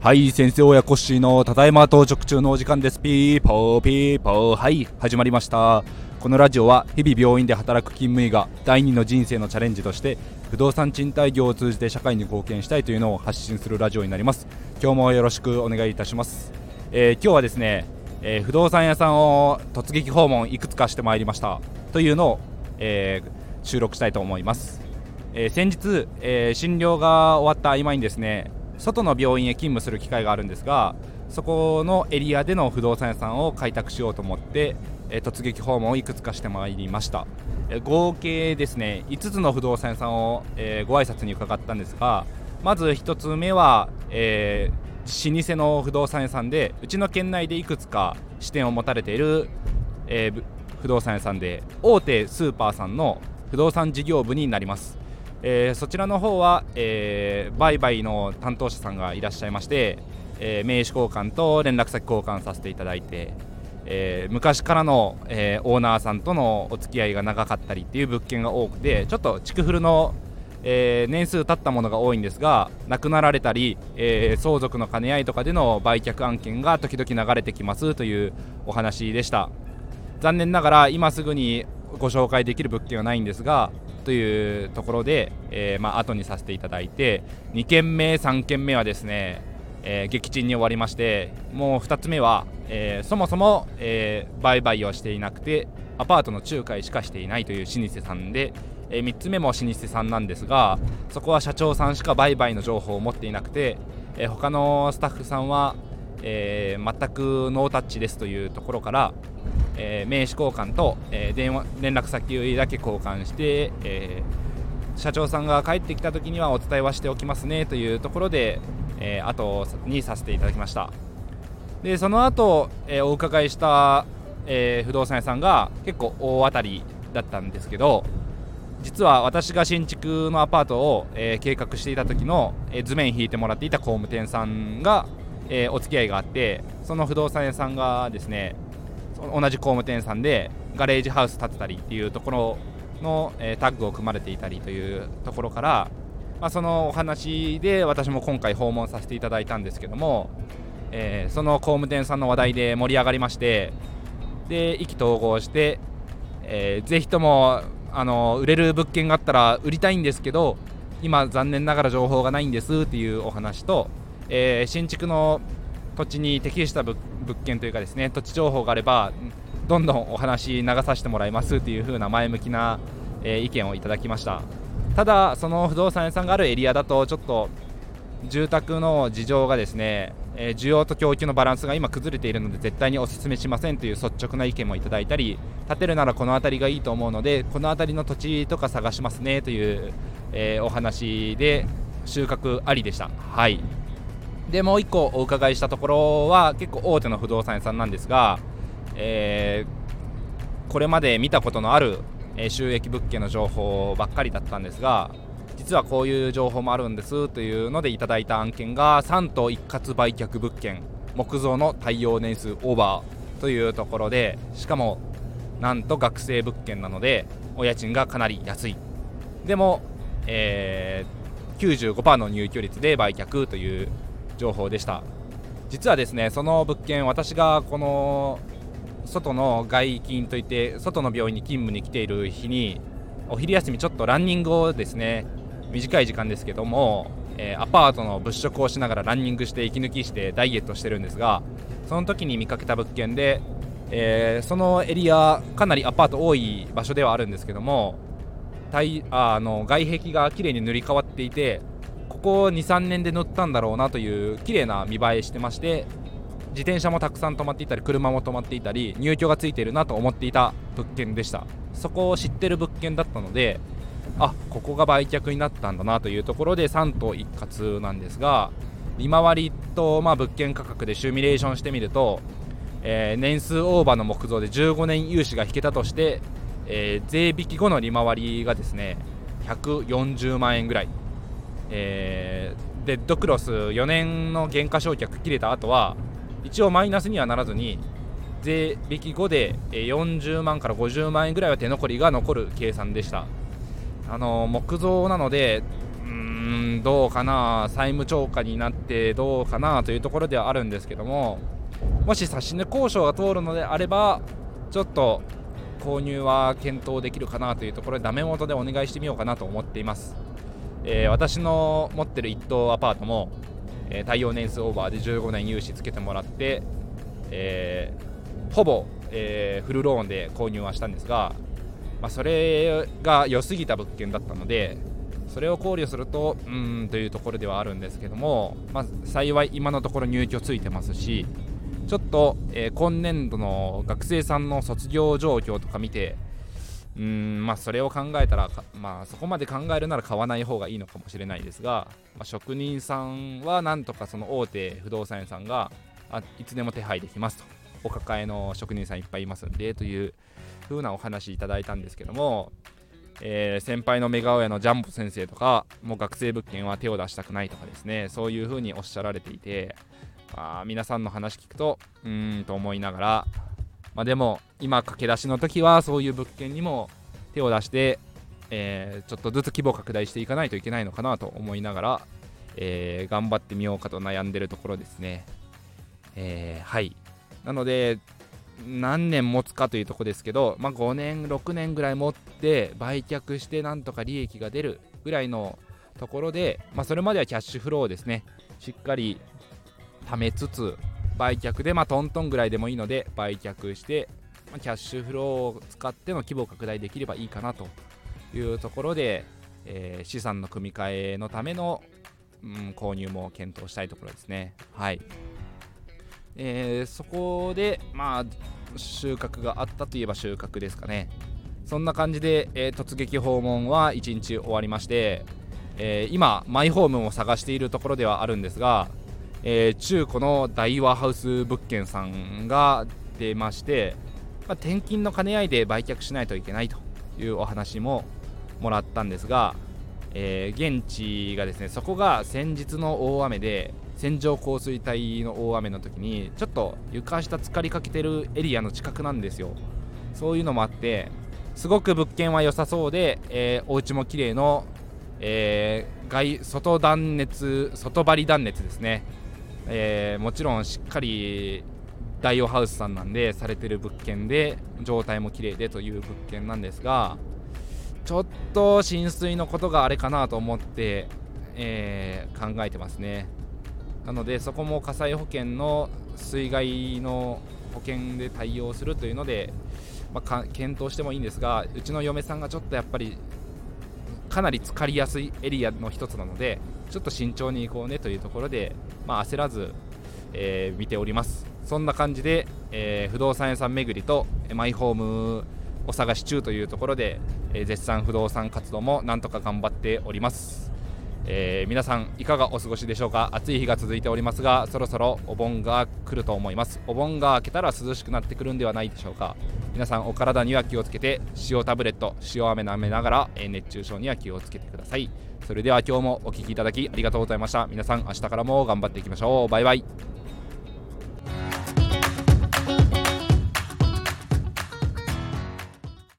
はい先生親コッシーのただいま到着中のお時間です。ピーポーピーポー。はい始まりました。このラジオは日々病院で働く勤務医が第二の人生のチャレンジとして不動産賃貸業を通じて社会に貢献したいというのを発信するラジオになります。今日もよろしくお願いいたします、えー、今日はですね、えー、不動産屋さんを突撃訪問いくつかしてまいりました。というのを、えー、収録したいと思います、え先日、え診療が終わった合間にですね外の病院へ勤務する機会があるんですがそこのエリアでの不動産屋さんを開拓しようと思って、え突撃訪問をいくつかしてまいりました、え合計ですね5つの不動産屋さんを、えご挨拶に伺ったんですがまず1つ目は、え、老舗の不動産屋さんでうちの県内でいくつか支店を持たれている、え、不動産屋さんで大手スーパーさんの不動産事業部になります。えー、そちらの方は、えー、売買の担当者さんがいらっしゃいまして、えー、名刺交換と連絡先交換させていただいて、えー、昔からの、えー、オーナーさんとのお付き合いが長かったりっていう物件が多くてちょっと築古の、えー、年数経ったものが多いんですが亡くなられたり、えー、相続の兼ね合いとかでの売却案件が時々流れてきますというお話でした。残念ながら今すぐにご紹介できる物件はないんですがというところで、えー、まあ後にさせていただいて2件目3件目はですね、えー、撃沈に終わりましてもう2つ目は、えー、そもそも、えー、売買をしていなくてアパートの仲介しかしていないという老舗さんで、えー、3つ目も老舗さんなんですがそこは社長さんしか売買の情報を持っていなくて、えー、他のスタッフさんは、えー、全くノータッチですというところからえー、名刺交換と、えー、電話連絡先だけ交換して、えー、社長さんが帰ってきた時にはお伝えはしておきますねというところで、えー、後にさせていただきました。でその後、えー、お伺いした、えー、不動産屋さんが結構大当たりだったんですけど実は私が新築のアパートを、えー、計画していた時の、えー、図面引いてもらっていた工務店さんが、えー、お付き合いがあってその不動産屋さんがですね同じ工務店さんでガレージハウス建てたりっていうところの、え、タッグを組まれていたりというところから、まあ、そのお話で私も今回訪問させていただいたんですけども、えー、その工務店さんの話題で盛り上がりましてで意気投合して、えー、ぜひともあの売れる物件があったら売りたいんですけど今残念ながら情報がないんですっていうお話と、えー、新築の土地に適した物物件というかですね土地情報があればどんどんお話流させてもらいますという風な前向きな、えー、意見をいただきました。ただその不動産屋さんがあるエリアだとちょっと住宅の事情がですね、えー、需要と供給のバランスが今崩れているので絶対にお勧めしませんという率直な意見もいただいたり建てるならこの辺りがいいと思うのでこの辺りの土地とか探しますねという、えー、お話で収穫ありでした。はい。でもう1個お伺いしたところは結構大手の不動産屋さんなんですが、えー、これまで見たことのある、収益物件の情報ばっかりだったんですが実はこういう情報もあるんですというのでいただいた案件が3棟一括売却物件木造の耐用年数オーバーというところでしかもなんと学生物件なのでお家賃がかなり安い。でも、えー、95%の入居率で売却という情報でした。実はですねその物件私がこの外の外勤といって外の病院に勤務に来ている日にお昼休みちょっとランニングをですね短い時間ですけども、えー、アパートの物色をしながらランニングして息抜きしてダイエットしてるんですがその時に見かけた物件で、えー、そのエリアかなりアパート多い場所ではあるんですけどもあの外壁が綺麗に塗り替わっていてここ23年で塗ったんだろうなという綺麗な見栄えしてまして自転車もたくさん止まっていたり車も止まっていたり入居がついているなと思っていた物件でした。そこを知ってる物件だったのであここが売却になったんだなというところで3棟一括なんですが利回りと、まあ、物件価格でシミュレーションしてみると、えー、年数オーバーの木造で15年融資が引けたとして、えー、税引き後の利回りがですね140万円ぐらい。えー、デッドクロス4年の減価償却切れた後は一応マイナスにはならずに税引き後で40万から50万円ぐらいは手残りが残る計算でした。あの木造なのでうーんどうかな債務超過になってどうかなというところではあるんですけどももし指値交渉が通るのであればちょっと購入は検討できるかなというところでダメ元でお願いしてみようかなと思っています、えー、私の持ってる一棟アパートも、えー、耐用年数オーバーで15年融資つけてもらって、えー、ほぼ、えフルローンで購入はしたんですが、まあ、それが良すぎた物件だったのでそれを考慮するとうんというところではあるんですけども、まあ、幸い今のところ入居ついてますしちょっと、え、今年度の学生さんの卒業状況とか見てうんまあそれを考えたらまあそこまで考えるなら買わない方がいいのかもしれないですが、まあ、職人さんはなんとかその大手不動産屋さんがあいつでも手配できますと。お抱えの職人さんいっぱいいますんでという風なお話いただいたんですけども、えー、先輩のメガ親のジャンボ先生とかもう学生物件は手を出したくないとかですねそういう風におっしゃられていてあ皆さんの話聞くとうーんと思いながら、まあ、でも今駆け出しの時はそういう物件にも手を出して、えー、ちょっとずつ規模拡大していかないといけないのかなと思いながら、えー、頑張ってみようかと悩んでるところですね、えー、はい。なので何年持つかというとこですけど、まあ、5年6年ぐらい持って売却してなんとか利益が出るぐらいのところで、まあ、それまではキャッシュフローですね。しっかり貯めつつ売却でまあトントンぐらいでもいいので売却して、まあ、キャッシュフローを使っての規模を拡大できればいいかなというところで、えー、資産の組み換えのための、うん、購入も検討したいところですね。はい。えー、そこでまあ収穫があったといえば収穫ですかね。そんな感じで、えー、突撃訪問は1日終わりまして、えー、今マイホームを探しているところではあるんですがえー、中古の大和ハウス物件さんが出まして、まあ、転勤の兼ね合いで売却しないといけないというお話ももらったんですが、えー、現地がですねそこが先日の大雨で線状降水帯の大雨の時にちょっと床下浸かりかけてるエリアの近くなんですよ。そういうのもあってすごく物件は良さそうで、えー、お家も綺麗の、えー、外外断熱外張り断熱ですね。えー、もちろんしっかり大王ハウスさんなんでされてる物件で状態も綺麗でという物件なんですがちょっと浸水のことがあれかなと思って、えー、考えてますね。なのでそこも火災保険の水害の保険で対応するというので、まあ、検討してもいいんですがうちの嫁さんがちょっとやっぱりかなり浸かりやすいエリアの一つなのでちょっと慎重にいこうねというところで、まあ、焦らず、えー、見ております。そんな感じで、えー、不動産屋さん巡りとマイホームお探し中というところで、えー、絶賛不動産活動もなんとか頑張っております。えー、皆さんいかがお過ごしでしょうか？暑い日が続いておりますがそろそろお盆が来ると思います。お盆が明けたら涼しくなってくるんではないでしょうか？皆さんお体には気をつけて塩タブレット塩飴舐めながら、え、熱中症には気をつけてください。それでは今日もお聴きいただきありがとうございました。皆さん明日からも頑張っていきましょう。バイバイ。